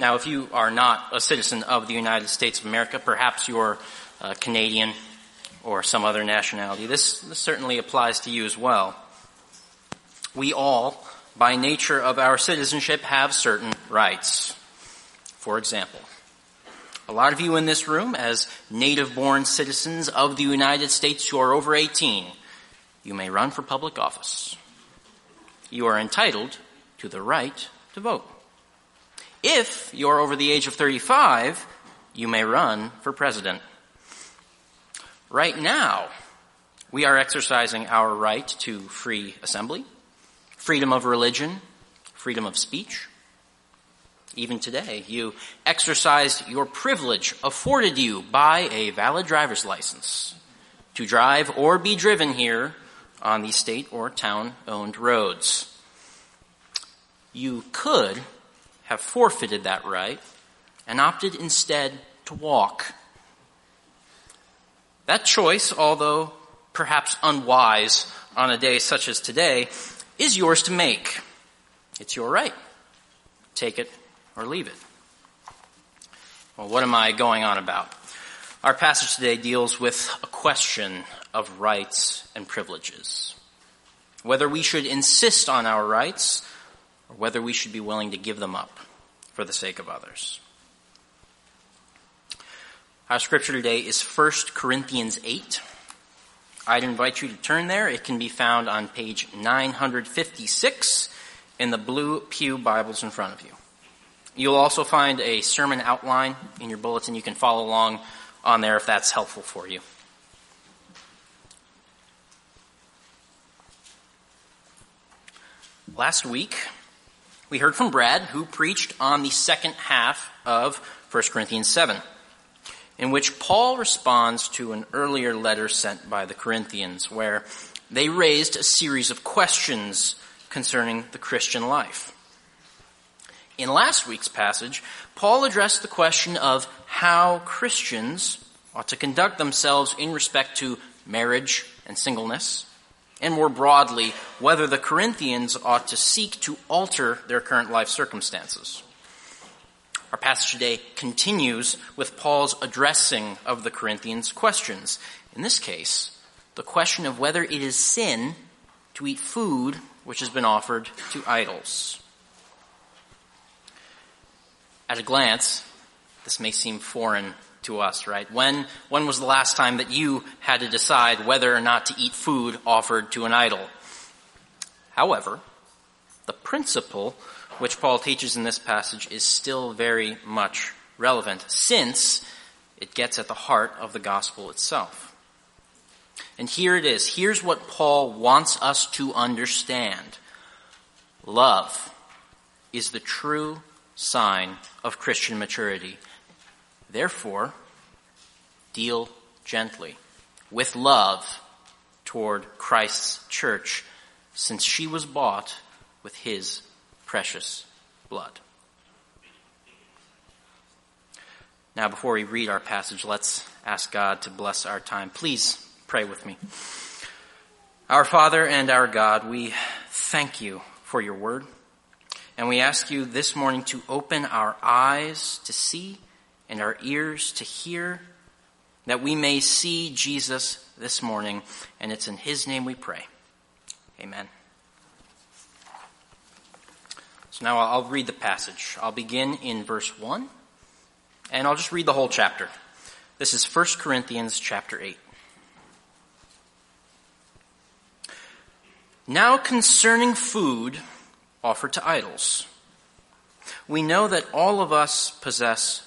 Now, if you are not a citizen of the United States of America, perhaps you're uh, Canadian or some other nationality, this, this certainly applies to you as well. We all, by nature of our citizenship, have certain rights. For example, a lot of you in this room, as native born citizens of the United States who are over 18, you may run for public office. You are entitled to the right to vote. If you are over the age of 35, you may run for president. Right now, we are exercising our right to free assembly, freedom of religion, freedom of speech. Even today, you exercised your privilege afforded you by a valid driver's license to drive or be driven here on the state or town owned roads. You could have forfeited that right and opted instead to walk. That choice, although perhaps unwise on a day such as today, is yours to make. It's your right. Take it or leave it. Well, what am I going on about? Our passage today deals with a question of rights and privileges. Whether we should insist on our rights or whether we should be willing to give them up for the sake of others. Our scripture today is 1 Corinthians 8. I'd invite you to turn there. It can be found on page 956 in the blue Pew Bibles in front of you. You'll also find a sermon outline in your bulletin. You can follow along on there if that's helpful for you. Last week, we heard from Brad, who preached on the second half of 1 Corinthians 7, in which Paul responds to an earlier letter sent by the Corinthians, where they raised a series of questions concerning the Christian life. In last week's passage, Paul addressed the question of how Christians ought to conduct themselves in respect to marriage and singleness, and more broadly, whether the Corinthians ought to seek to alter their current life circumstances. Our passage today continues with Paul's addressing of the Corinthians' questions. In this case, the question of whether it is sin to eat food which has been offered to idols. At a glance, this may seem foreign to us, right? When, when was the last time that you had to decide whether or not to eat food offered to an idol? However, the principle which Paul teaches in this passage is still very much relevant since it gets at the heart of the gospel itself. And here it is. Here's what Paul wants us to understand. Love is the true sign of Christian maturity. Therefore, deal gently with love toward Christ's church since she was bought with his precious blood. Now, before we read our passage, let's ask God to bless our time. Please pray with me. Our Father and our God, we thank you for your word. And we ask you this morning to open our eyes to see and our ears to hear, that we may see Jesus this morning. And it's in his name we pray. Amen. So now I'll read the passage. I'll begin in verse 1, and I'll just read the whole chapter. This is 1 Corinthians chapter 8. Now concerning food, offered to idols. We know that all of us possess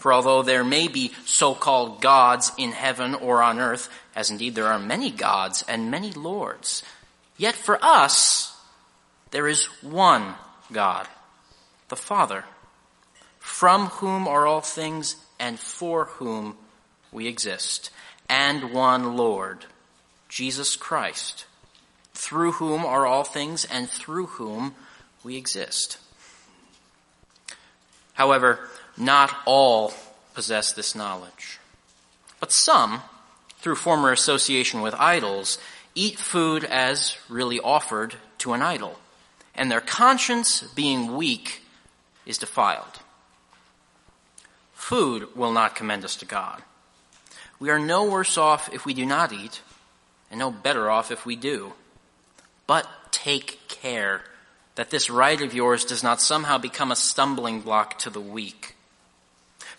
For although there may be so-called gods in heaven or on earth, as indeed there are many gods and many lords, yet for us there is one God, the Father, from whom are all things and for whom we exist, and one Lord, Jesus Christ, through whom are all things and through whom we exist. However, not all possess this knowledge. But some, through former association with idols, eat food as really offered to an idol, and their conscience, being weak, is defiled. Food will not commend us to God. We are no worse off if we do not eat, and no better off if we do. But take care that this right of yours does not somehow become a stumbling block to the weak.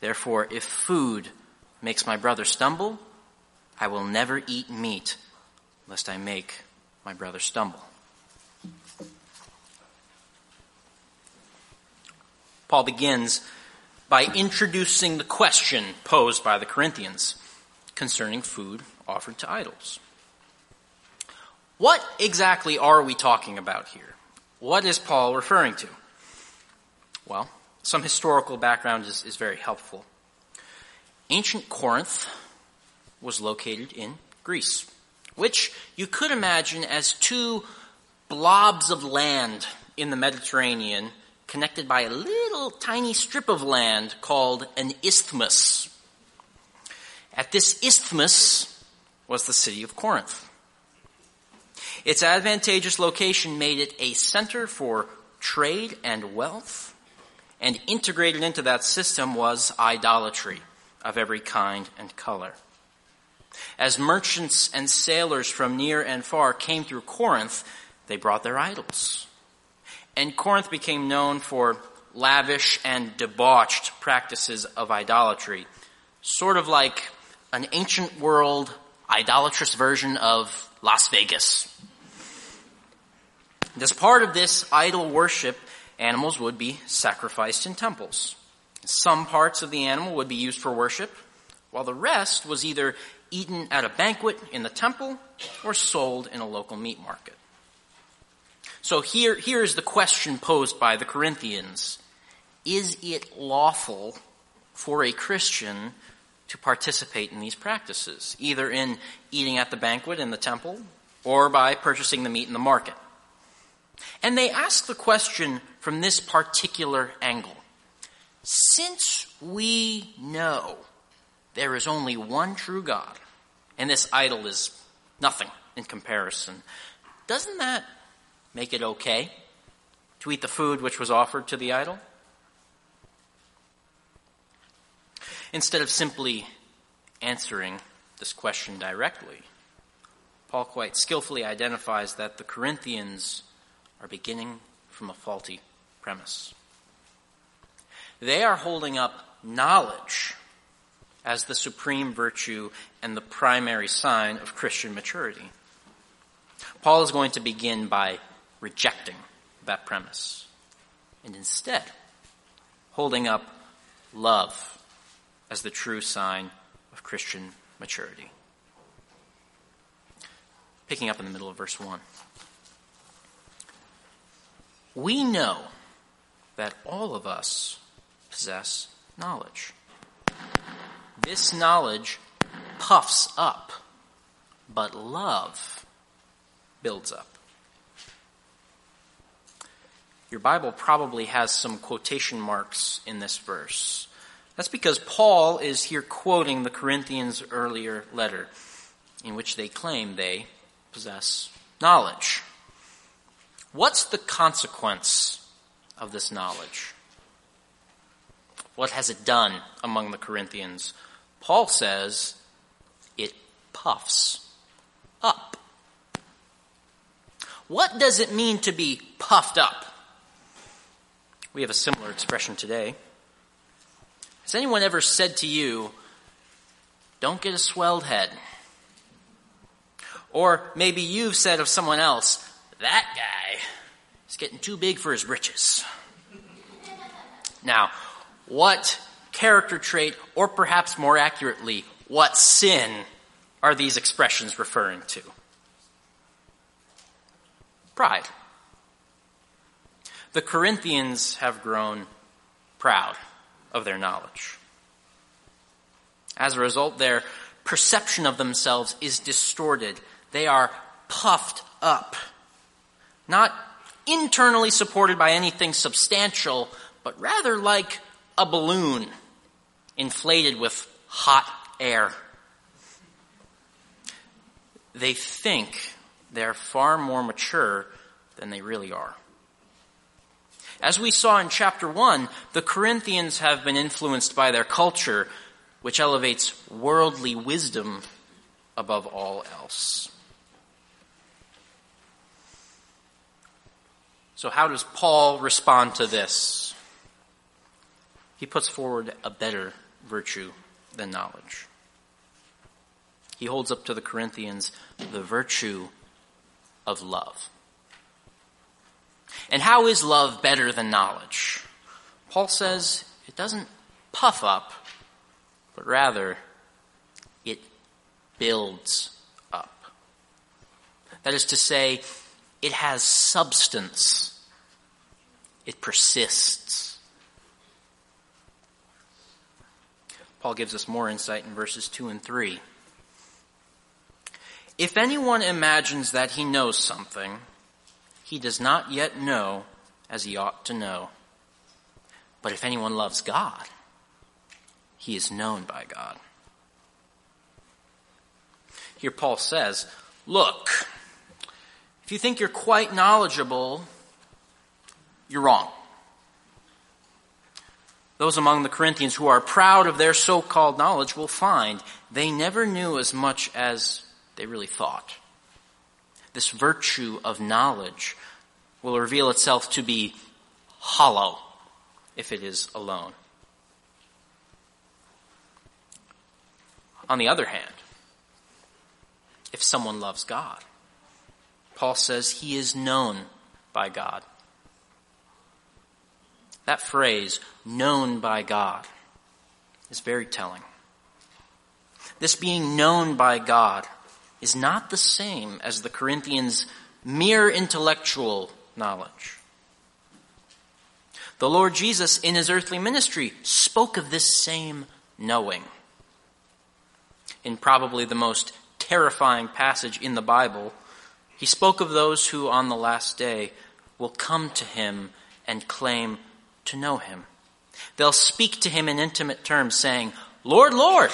Therefore, if food makes my brother stumble, I will never eat meat, lest I make my brother stumble. Paul begins by introducing the question posed by the Corinthians concerning food offered to idols. What exactly are we talking about here? What is Paul referring to? Well, some historical background is, is very helpful. Ancient Corinth was located in Greece, which you could imagine as two blobs of land in the Mediterranean connected by a little tiny strip of land called an isthmus. At this isthmus was the city of Corinth. Its advantageous location made it a center for trade and wealth, and integrated into that system was idolatry of every kind and color. As merchants and sailors from near and far came through Corinth, they brought their idols. And Corinth became known for lavish and debauched practices of idolatry, sort of like an ancient world idolatrous version of Las Vegas. And as part of this idol worship, animals would be sacrificed in temples. Some parts of the animal would be used for worship, while the rest was either eaten at a banquet in the temple or sold in a local meat market. So here, here is the question posed by the Corinthians. Is it lawful for a Christian to participate in these practices, either in eating at the banquet in the temple or by purchasing the meat in the market? And they ask the question from this particular angle. Since we know there is only one true God, and this idol is nothing in comparison, doesn't that make it okay to eat the food which was offered to the idol? Instead of simply answering this question directly, Paul quite skillfully identifies that the Corinthians are beginning from a faulty premise. They are holding up knowledge as the supreme virtue and the primary sign of Christian maturity. Paul is going to begin by rejecting that premise and instead holding up love as the true sign of Christian maturity. Picking up in the middle of verse 1 we know that all of us possess knowledge. This knowledge puffs up, but love builds up. Your Bible probably has some quotation marks in this verse. That's because Paul is here quoting the Corinthians' earlier letter, in which they claim they possess knowledge. What's the consequence of this knowledge? What has it done among the Corinthians? Paul says it puffs up. What does it mean to be puffed up? We have a similar expression today. Has anyone ever said to you, don't get a swelled head? Or maybe you've said of someone else, that guy is getting too big for his britches. Now, what character trait, or perhaps more accurately, what sin are these expressions referring to? Pride. The Corinthians have grown proud of their knowledge. As a result, their perception of themselves is distorted. They are puffed up. Not internally supported by anything substantial, but rather like a balloon inflated with hot air. They think they're far more mature than they really are. As we saw in chapter 1, the Corinthians have been influenced by their culture, which elevates worldly wisdom above all else. So, how does Paul respond to this? He puts forward a better virtue than knowledge. He holds up to the Corinthians the virtue of love. And how is love better than knowledge? Paul says it doesn't puff up, but rather it builds up. That is to say, it has substance. It persists. Paul gives us more insight in verses 2 and 3. If anyone imagines that he knows something, he does not yet know as he ought to know. But if anyone loves God, he is known by God. Here Paul says, Look, if you think you're quite knowledgeable, you're wrong. Those among the Corinthians who are proud of their so called knowledge will find they never knew as much as they really thought this virtue of knowledge will reveal itself to be hollow if it is alone. On the other hand, if someone loves God, Paul says he is known by God. That phrase, known by God, is very telling. This being known by God is not the same as the Corinthians' mere intellectual knowledge. The Lord Jesus, in his earthly ministry, spoke of this same knowing. In probably the most terrifying passage in the Bible, he spoke of those who on the last day will come to him and claim to know him. They'll speak to him in intimate terms, saying, Lord, Lord,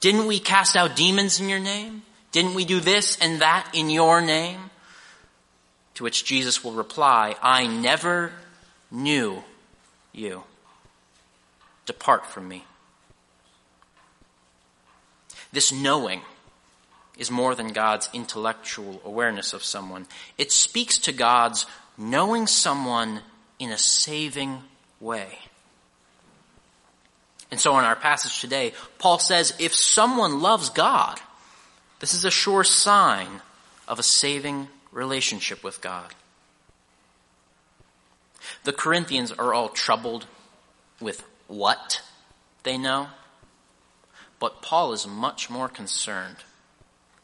didn't we cast out demons in your name? Didn't we do this and that in your name? To which Jesus will reply, I never knew you. Depart from me. This knowing is more than God's intellectual awareness of someone. It speaks to God's knowing someone in a saving way. And so in our passage today, Paul says if someone loves God, this is a sure sign of a saving relationship with God. The Corinthians are all troubled with what they know, but Paul is much more concerned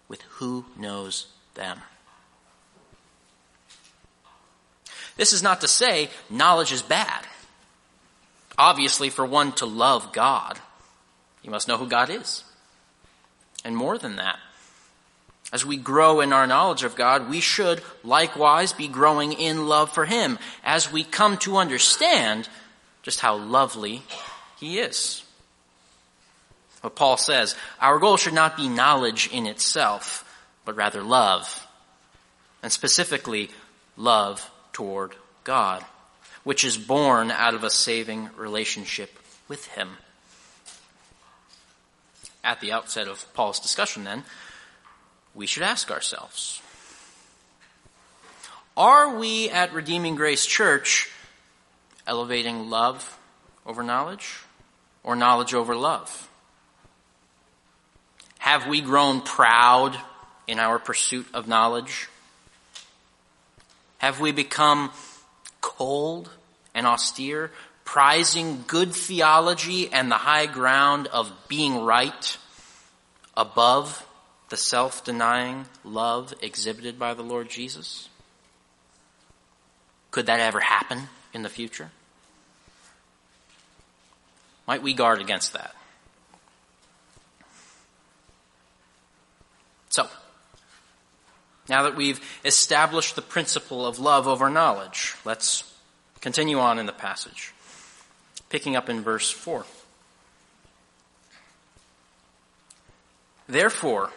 with who knows them. This is not to say knowledge is bad. Obviously, for one to love God, you must know who God is. And more than that, as we grow in our knowledge of God, we should likewise be growing in love for Him as we come to understand just how lovely He is. What Paul says, our goal should not be knowledge in itself, but rather love. And specifically, love toward God, which is born out of a saving relationship with Him. At the outset of Paul's discussion, then, we should ask ourselves Are we at Redeeming Grace Church elevating love over knowledge? or knowledge over love? Have we grown proud in our pursuit of knowledge? Have we become cold and austere, prizing good theology and the high ground of being right above the self denying love exhibited by the Lord Jesus? Could that ever happen in the future? Might we guard against that? So, now that we've established the principle of love over knowledge, let's continue on in the passage. Picking up in verse 4. Therefore,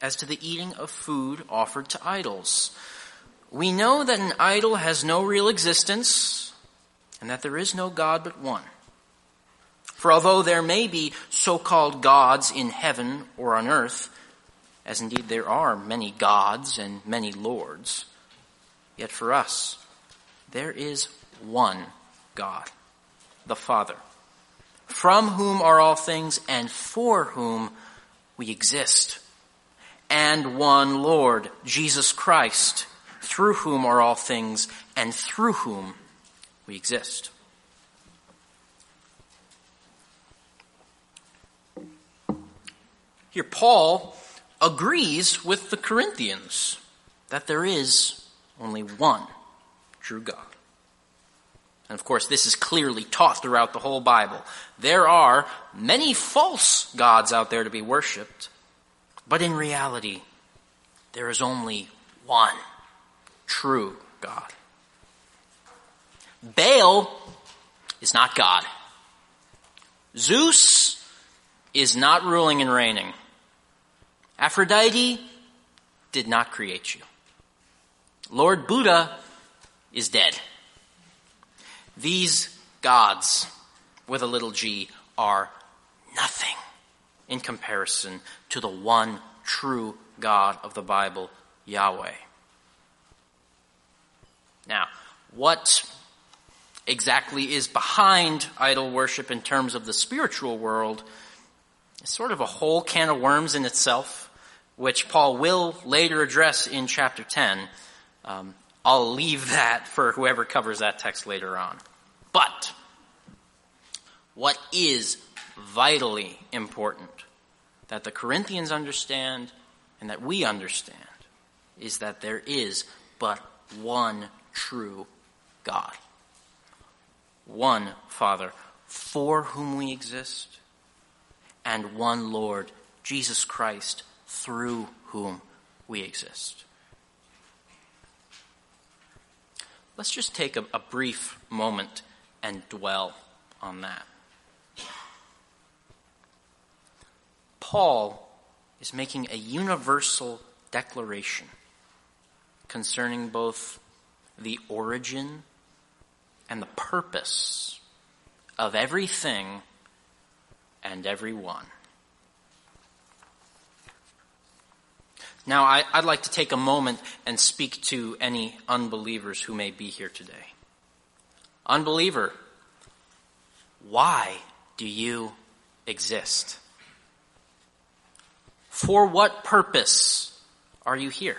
as to the eating of food offered to idols, we know that an idol has no real existence and that there is no God but one. For although there may be so-called gods in heaven or on earth, as indeed there are many gods and many lords, yet for us there is one God, the Father, from whom are all things and for whom we exist, and one Lord, Jesus Christ, through whom are all things and through whom we exist. Here, Paul agrees with the Corinthians that there is only one true God. And of course, this is clearly taught throughout the whole Bible. There are many false gods out there to be worshiped, but in reality, there is only one true God. Baal is not God. Zeus is not ruling and reigning. Aphrodite did not create you. Lord Buddha is dead. These gods with a little g are nothing in comparison to the one true God of the Bible, Yahweh. Now, what exactly is behind idol worship in terms of the spiritual world is sort of a whole can of worms in itself, which Paul will later address in chapter 10. Um, I'll leave that for whoever covers that text later on. But, what is vitally important that the Corinthians understand and that we understand is that there is but one true God. One Father for whom we exist and one Lord, Jesus Christ, through whom we exist. Let's just take a, a brief moment and dwell on that. Paul is making a universal declaration concerning both the origin and the purpose of everything and everyone. Now, I, would like to take a moment and speak to any unbelievers who may be here today. Unbeliever, why do you exist? For what purpose are you here?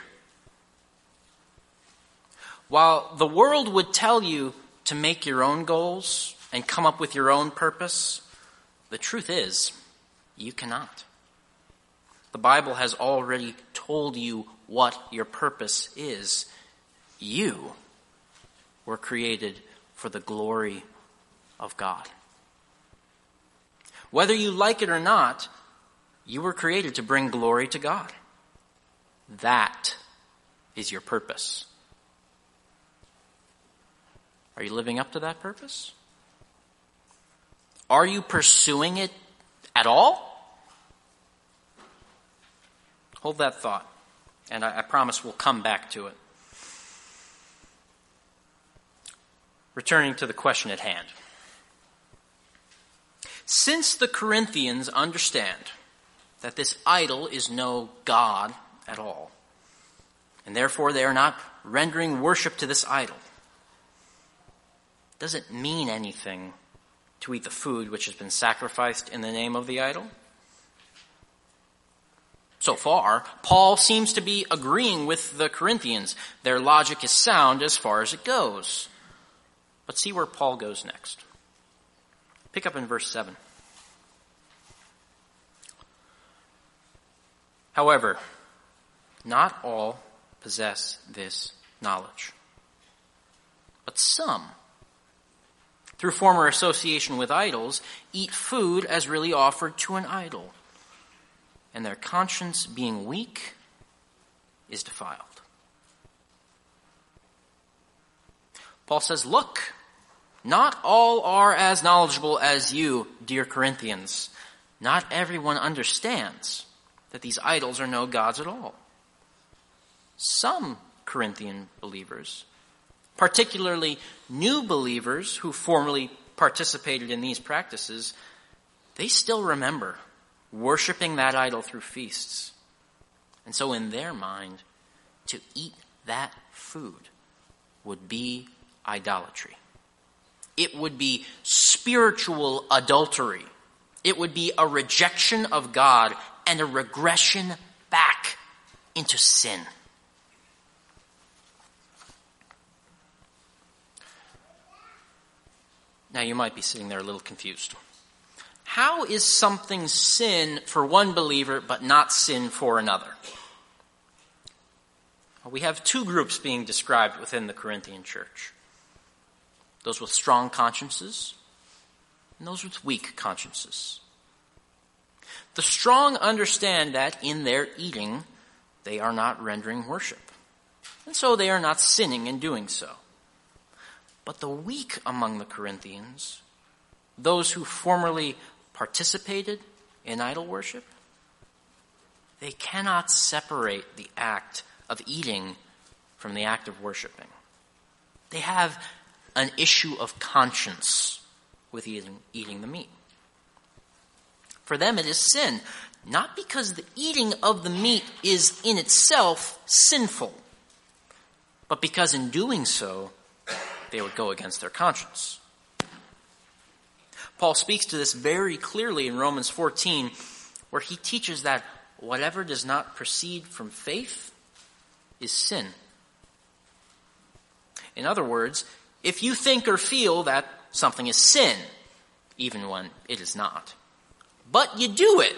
While the world would tell you to make your own goals and come up with your own purpose, the truth is, you cannot. The Bible has already told you what your purpose is. You were created for the glory of God. Whether you like it or not, you were created to bring glory to God. That is your purpose. Are you living up to that purpose? Are you pursuing it at all? Hold that thought, and I, I promise we'll come back to it. Returning to the question at hand. Since the Corinthians understand that this idol is no God at all, and therefore they are not rendering worship to this idol, doesn't mean anything to eat the food which has been sacrificed in the name of the idol? So far, Paul seems to be agreeing with the Corinthians. Their logic is sound as far as it goes. But see where Paul goes next. Pick up in verse 7. However, not all possess this knowledge, but some, through former association with idols, eat food as really offered to an idol and their conscience being weak is defiled. Paul says, Look, not all are as knowledgeable as you, dear Corinthians. Not everyone understands that these idols are no gods at all. Some Corinthian believers, particularly new believers who formerly participated in these practices, they still remember worshiping that idol through feasts. And so, in their mind, to eat that food would be idolatry. It would be spiritual adultery. It would be a rejection of God and a regression back into sin. Now, you might be sitting there a little confused how is something sin for one believer but not sin for another? We have two groups being described within the Corinthian church those with strong consciences and those with weak consciences. The strong understand that in their eating, they are not rendering worship, and so they are not sinning in doing so. But the weak among the Corinthians, those who formerly participated in idol worship, they cannot separate the act of eating from the act of worshiping. They have an issue of conscience with eating, eating the meat. For them, it is sin, not because the eating of the meat is in itself sinful, but because in doing so, they would go against their conscience. Paul speaks to this very clearly in Romans 14, where he teaches that whatever does not proceed from faith is sin. In other words, if you think or feel that something is sin, even when it is not, but you do it,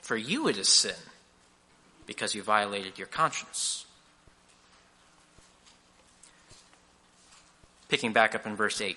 for you it is sin, because you violated your conscience. Picking back up in verse 8.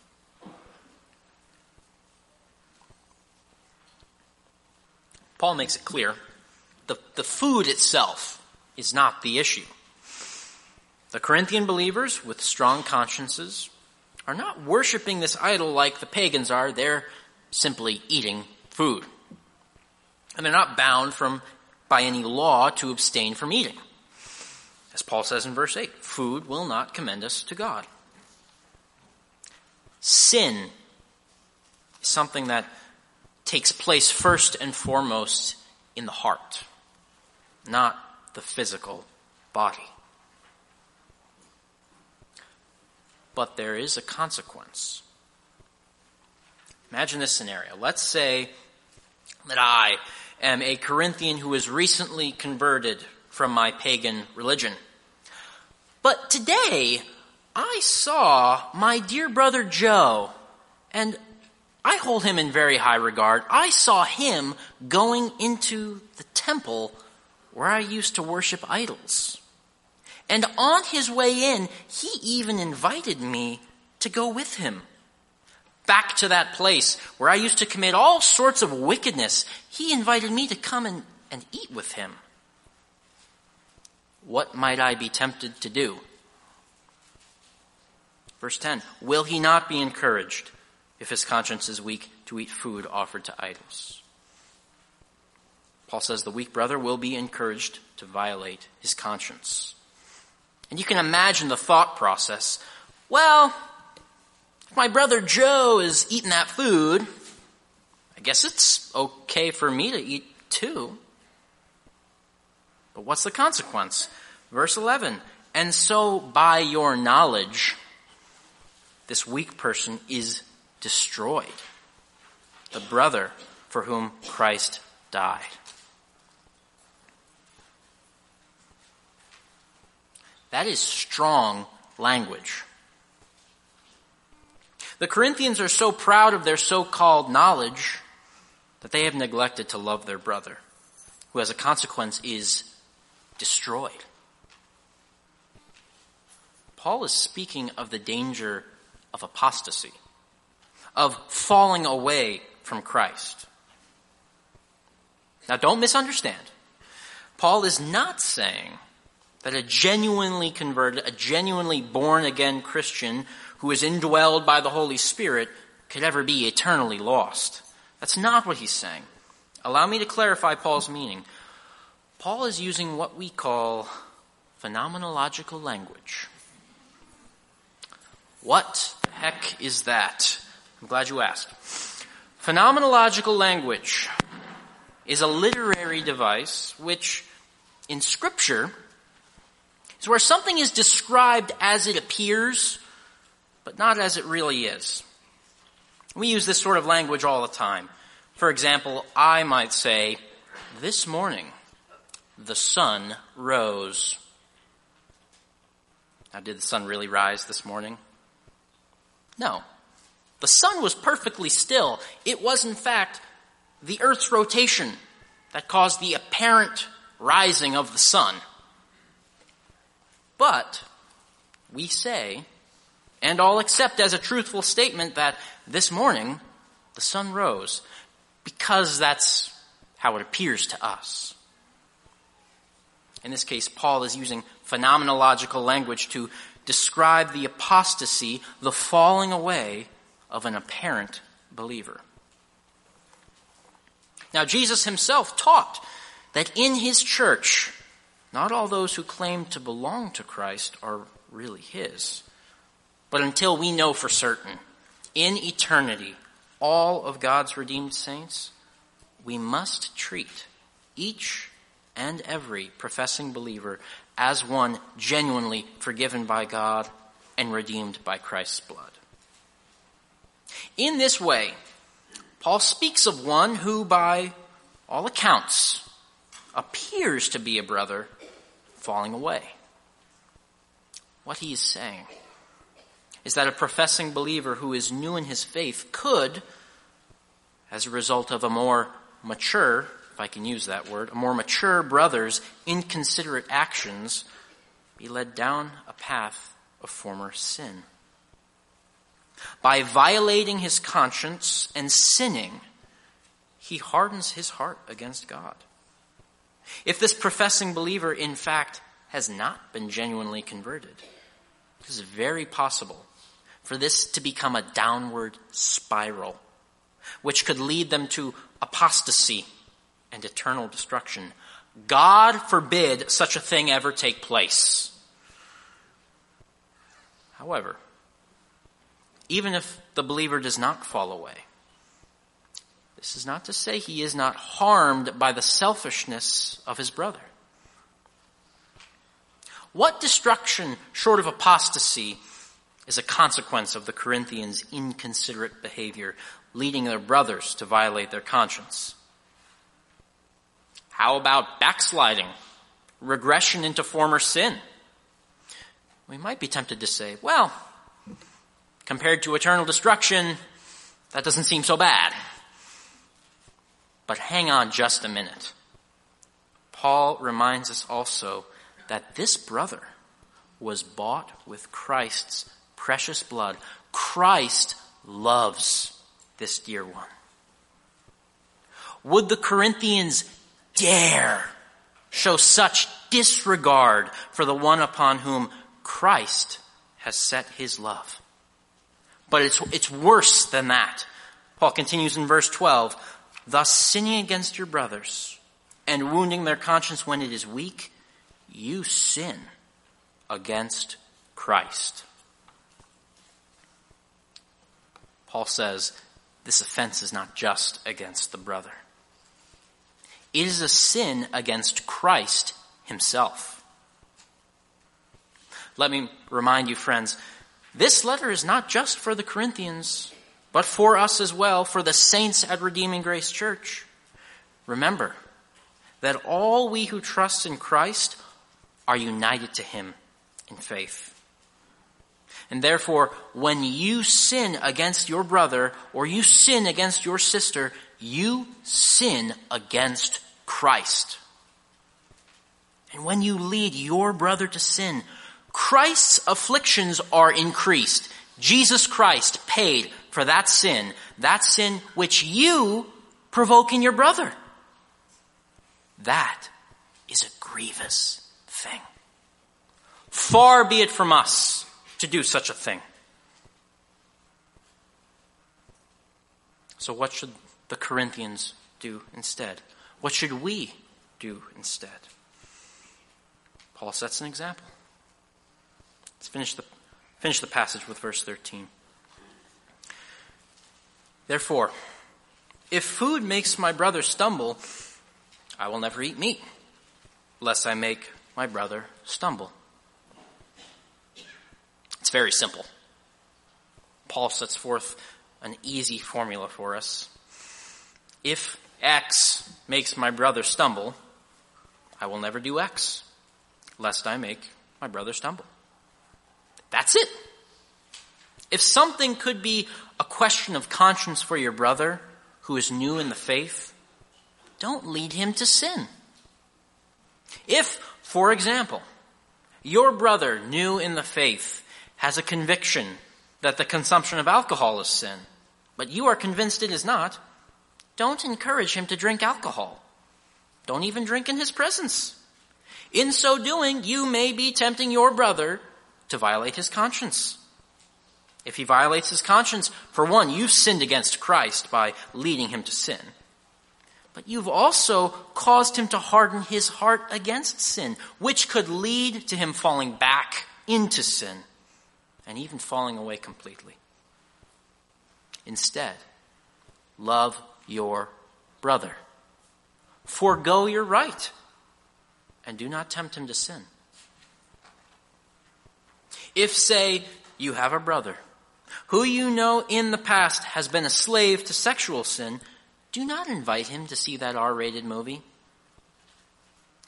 Paul makes it clear the, the food itself is not the issue. The Corinthian believers with strong consciences are not worshiping this idol like the pagans are. They're simply eating food. And they're not bound from, by any law to abstain from eating. As Paul says in verse 8, food will not commend us to God. Sin is something that takes place first and foremost in the heart, not the physical body. But there is a consequence. Imagine this scenario. Let's say that I am a Corinthian who is recently converted from my pagan religion. But today, I saw my dear brother Joe, and I hold him in very high regard. I saw him going into the temple where I used to worship idols. And on his way in, he even invited me to go with him. Back to that place where I used to commit all sorts of wickedness, he invited me to come and, and eat with him. What might I be tempted to do? Verse 10 Will he not be encouraged if his conscience is weak to eat food offered to idols? Paul says the weak brother will be encouraged to violate his conscience. And you can imagine the thought process. Well, if my brother Joe is eating that food, I guess it's okay for me to eat too. But what's the consequence? Verse 11. And so by your knowledge, this weak person is destroyed. The brother for whom Christ died. That is strong language. The Corinthians are so proud of their so-called knowledge that they have neglected to love their brother, who as a consequence is destroyed. Paul is speaking of the danger of apostasy, of falling away from Christ. Now don't misunderstand. Paul is not saying that a genuinely converted, a genuinely born again Christian who is indwelled by the Holy Spirit could ever be eternally lost. That's not what he's saying. Allow me to clarify Paul's meaning. Paul is using what we call phenomenological language. What the heck is that? I'm glad you asked. Phenomenological language is a literary device which, in Scripture, is where something is described as it appears, but not as it really is. We use this sort of language all the time. For example, I might say, this morning, the sun rose. Now, did the sun really rise this morning? No. The sun was perfectly still. It was, in fact, the earth's rotation that caused the apparent rising of the sun. But we say, and all accept as a truthful statement that this morning the sun rose because that's how it appears to us. In this case, Paul is using phenomenological language to describe the apostasy, the falling away of an apparent believer. Now, Jesus himself taught that in his church, not all those who claim to belong to Christ are really his. But until we know for certain, in eternity, all of God's redeemed saints, we must treat each and every professing believer as one genuinely forgiven by God and redeemed by Christ's blood. In this way, Paul speaks of one who, by all accounts, appears to be a brother falling away. What he is saying is that a professing believer who is new in his faith could, as a result of a more mature, if I can use that word, a more mature brother's inconsiderate actions, be led down a path of former sin. By violating his conscience and sinning, he hardens his heart against God. If this professing believer, in fact, has not been genuinely converted, it is very possible for this to become a downward spiral, which could lead them to apostasy and eternal destruction. God forbid such a thing ever take place. However, even if the believer does not fall away, this is not to say he is not harmed by the selfishness of his brother. What destruction short of apostasy is a consequence of the Corinthians' inconsiderate behavior, leading their brothers to violate their conscience? How about backsliding, regression into former sin? We might be tempted to say, well, compared to eternal destruction, That doesn't seem so bad. But hang on just a minute. Paul reminds us also that this brother was bought with Christ's precious blood. Christ loves this dear one. Would the Corinthians dare show such disregard for the one upon whom Christ has set his love? But it's, it's worse than that. Paul continues in verse 12, thus sinning against your brothers and wounding their conscience when it is weak, you sin against Christ. Paul says this offense is not just against the brother. It is a sin against Christ himself. Let me remind you, friends, this letter is not just for the Corinthians, but for us as well, for the saints at Redeeming Grace Church. Remember that all we who trust in Christ are united to him in faith. And therefore, when you sin against your brother or you sin against your sister, you sin against Christ. And when you lead your brother to sin, Christ's afflictions are increased. Jesus Christ paid for that sin, that sin which you provoke in your brother. That is a grievous thing. Far be it from us to do such a thing. So, what should the Corinthians do instead? What should we do instead? Paul sets an example. Let's finish the, finish the passage with verse 13. Therefore, if food makes my brother stumble, I will never eat meat, lest I make my brother stumble. It's very simple. Paul sets forth an easy formula for us. If X makes my brother stumble, I will never do X, lest I make my brother stumble. That's it. If something could be a question of conscience for your brother who is new in the faith, don't lead him to sin. If, for example, your brother new in the faith has a conviction that the consumption of alcohol is sin, but you are convinced it is not, don't encourage him to drink alcohol. Don't even drink in his presence. In so doing, you may be tempting your brother to violate his conscience. If he violates his conscience, for one, you've sinned against Christ by leading him to sin. But you've also caused him to harden his heart against sin, which could lead to him falling back into sin and even falling away completely. Instead, love your brother. Forgo your right and do not tempt him to sin. If, say, you have a brother who you know in the past has been a slave to sexual sin, do not invite him to see that R rated movie.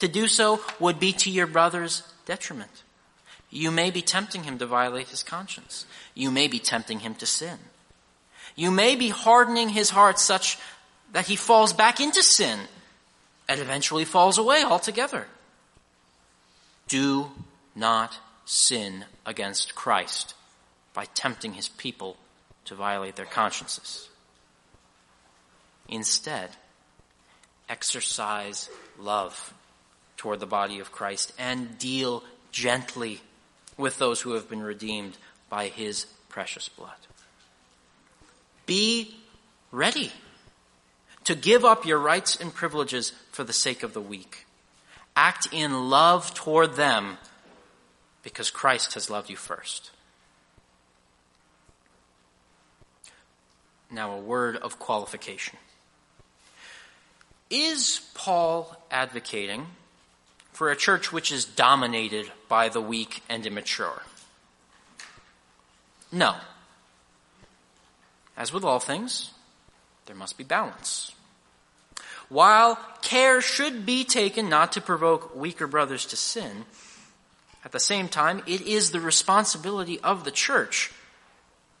To do so would be to your brother's detriment. You may be tempting him to violate his conscience. You may be tempting him to sin. You may be hardening his heart such that he falls back into sin and eventually falls away altogether. Do not sin against Christ by tempting his people to violate their consciences. Instead, exercise love toward the body of Christ and deal gently with those who have been redeemed by his precious blood. Be ready to give up your rights and privileges for the sake of the weak. Act in love toward them because Christ has loved you first. Now, a word of qualification. Is Paul advocating for a church which is dominated by the weak and immature? No. As with all things, there must be balance. While care should be taken not to provoke weaker brothers to sin, at the same time, it is the responsibility of the church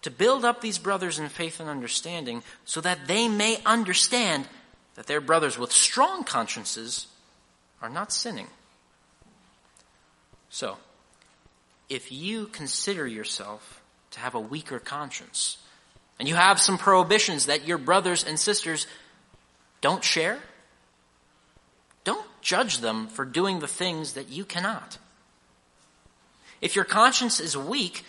to build up these brothers in faith and understanding so that they may understand that their brothers with strong consciences are not sinning. So, if you consider yourself to have a weaker conscience, and you have some prohibitions that your brothers and sisters don't share, don't judge them for doing the things that you cannot. If your conscience is weak,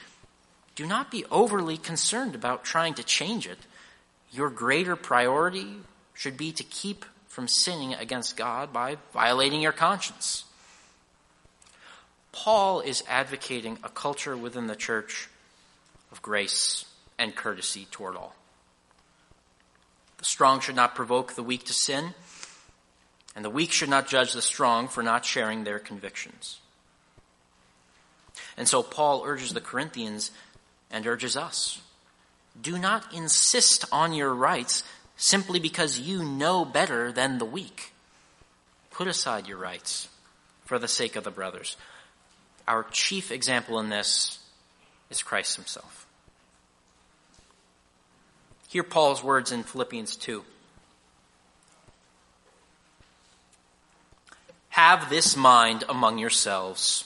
do not be overly concerned about trying to change it. Your greater priority should be to keep from sinning against God by violating your conscience. Paul is advocating a culture within the church of grace and courtesy toward all. The strong should not provoke the weak to sin, and the weak should not judge the strong for not sharing their convictions. And so Paul urges the Corinthians and urges us do not insist on your rights simply because you know better than the weak. Put aside your rights for the sake of the brothers. Our chief example in this is Christ himself. Hear Paul's words in Philippians 2. Have this mind among yourselves,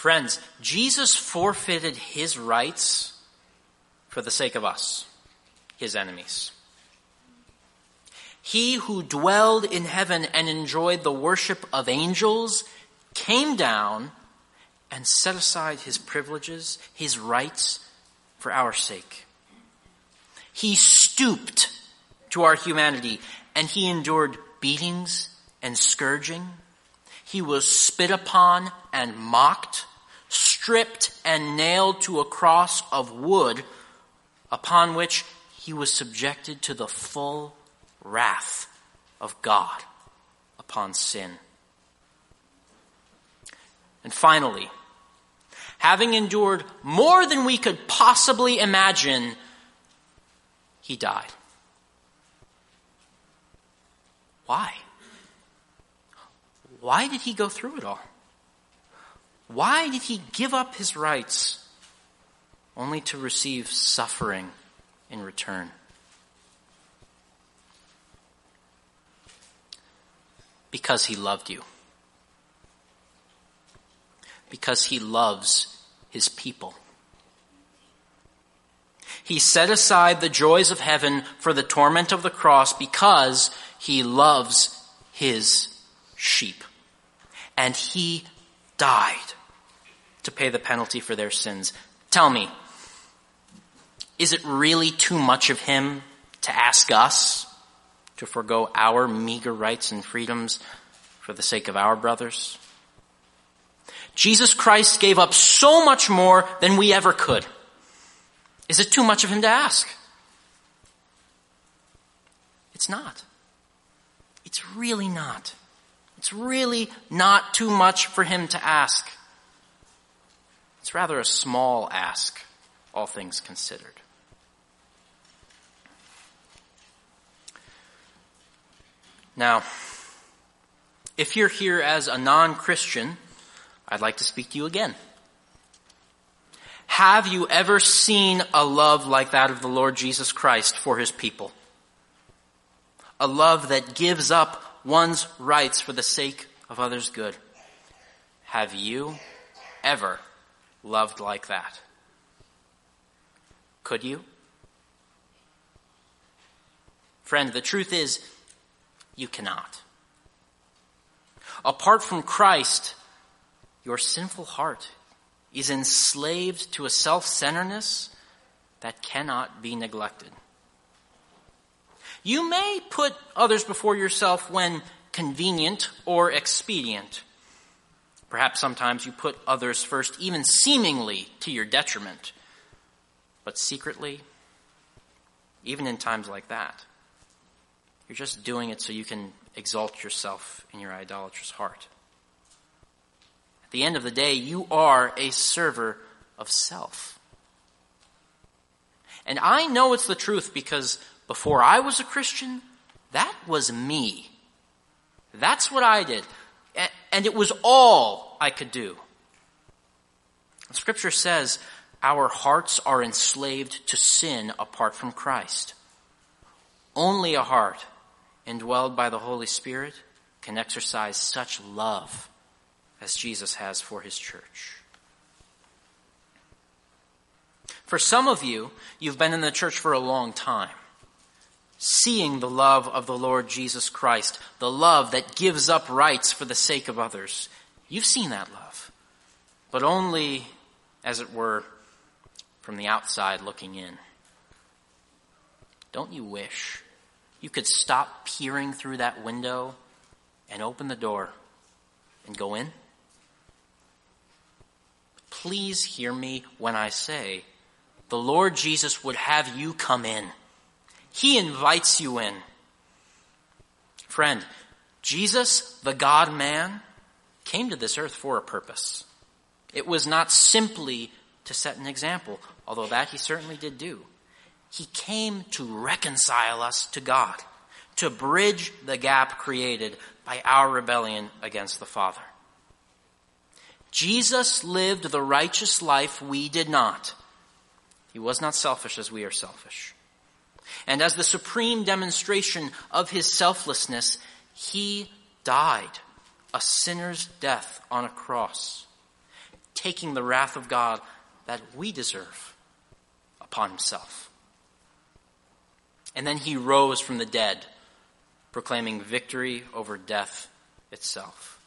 Friends, Jesus forfeited his rights for the sake of us, his enemies. He who dwelled in heaven and enjoyed the worship of angels came down and set aside his privileges, his rights for our sake. He stooped to our humanity and he endured beatings and scourging. He was spit upon and mocked stripped and nailed to a cross of wood upon which he was subjected to the full wrath of God upon sin. And finally, having endured more than we could possibly imagine, he died. Why? Why did he go through it all? Why did he give up his rights only to receive suffering in return? Because he loved you. Because he loves his people. He set aside the joys of heaven for the torment of the cross because he loves his sheep. And he died to pay the penalty for their sins. Tell me, is it really too much of him to ask us to forego our meager rights and freedoms for the sake of our brothers? Jesus Christ gave up so much more than we ever could. Is it too much of him to ask? It's not. It's really not. It's really not too much for him to ask. It's rather a small ask, all things considered. Now, if you're here as a non-Christian, I'd like to speak to you again. Have you ever seen a love like that of the Lord Jesus Christ for his people? A love that gives up one's rights for the sake of others' good. Have you ever loved like that? Could you? Friend, the truth is, you cannot. Apart from Christ, your sinful heart is enslaved to a self-centeredness that cannot be neglected. You may put others before yourself when convenient or expedient, Perhaps sometimes you put others first, even seemingly to your detriment. But secretly, even in times like that, you're just doing it so you can exalt yourself in your idolatrous heart. At the end of the day, you are a server of self. And I know it's the truth because before I was a Christian, that was me. That's what I did. And it was all I could do. Scripture says our hearts are enslaved to sin apart from Christ. Only a heart indwelled by the Holy Spirit can exercise such love as Jesus has for his church. For some of you, you've been in the church for a long time, seeing the love of the Lord Jesus Christ, the love that gives up rights for the sake of others. You've seen that love, but only, as it were, from the outside looking in. Don't you wish you could stop peering through that window and open the door and go in? Please hear me when I say the Lord Jesus would have you come in. He invites you in. Friend, Jesus, the God man, came to this earth for a purpose. It was not simply to set an example, although that he certainly did do. He came to reconcile us to God, to bridge the gap created by our rebellion against the Father. Jesus lived the righteous life we did not. He was not selfish as we are selfish. And as the supreme demonstration of his selflessness, he died a sinner's death on a cross, taking the wrath of God that we deserve upon himself. And then he rose from the dead, proclaiming victory over death itself.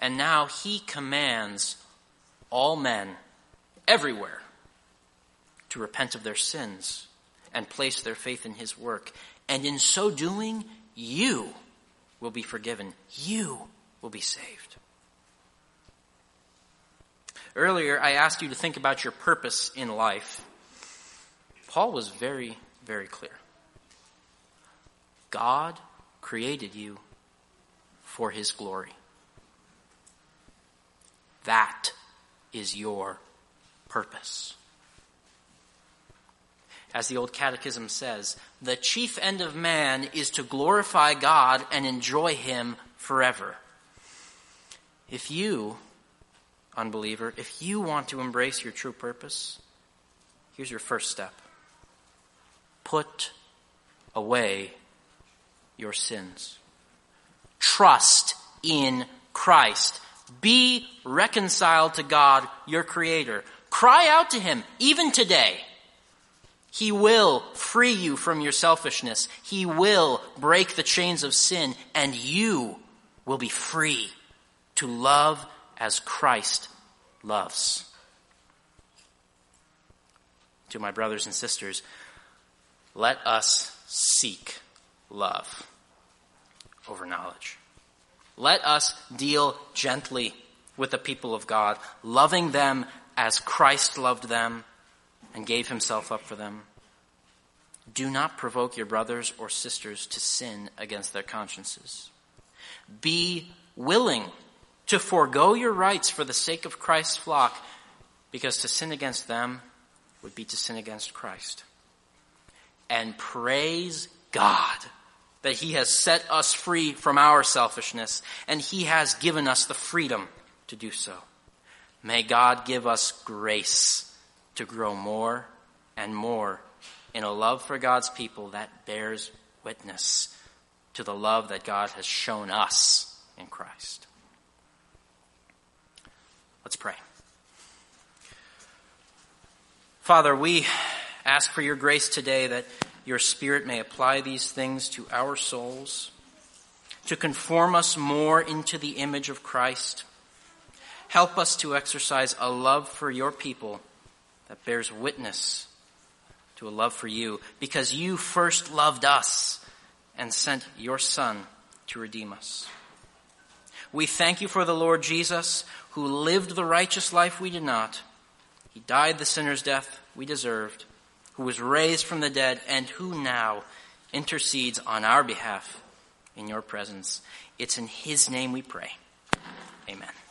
And now he commands all men everywhere to repent of their sins and place their faith in his work. And in so doing, you will be forgiven. You will be saved. Earlier, I asked you to think about your purpose in life. Paul was very, very clear. God created you for his glory. That is your purpose as the old catechism says, the chief end of man is to glorify God and enjoy Him forever. If you, unbeliever, if you want to embrace your true purpose, here's your first step. Put away your sins. Trust in Christ. Be reconciled to God, your Creator. Cry out to Him, even today. He will free you from your selfishness. He will break the chains of sin and you will be free to love as Christ loves. To my brothers and sisters, let us seek love over knowledge. Let us deal gently with the people of God, loving them as Christ loved them and gave himself up for them. Do not provoke your brothers or sisters to sin against their consciences. Be willing to forego your rights for the sake of Christ's flock, because to sin against them would be to sin against Christ. And praise God that He has set us free from our selfishness, and He has given us the freedom to do so. May God give us grace to grow more and more in a love for God's people that bears witness to the love that God has shown us in Christ. Let's pray. Father, we ask for your grace today that your Spirit may apply these things to our souls, to conform us more into the image of Christ. Help us to exercise a love for your people that bears witness to a love for you because you first loved us and sent your Son to redeem us. We thank you for the Lord Jesus, who lived the righteous life we did not. He died the sinner's death we deserved, who was raised from the dead, and who now intercedes on our behalf in your presence. It's in his name we pray. Amen.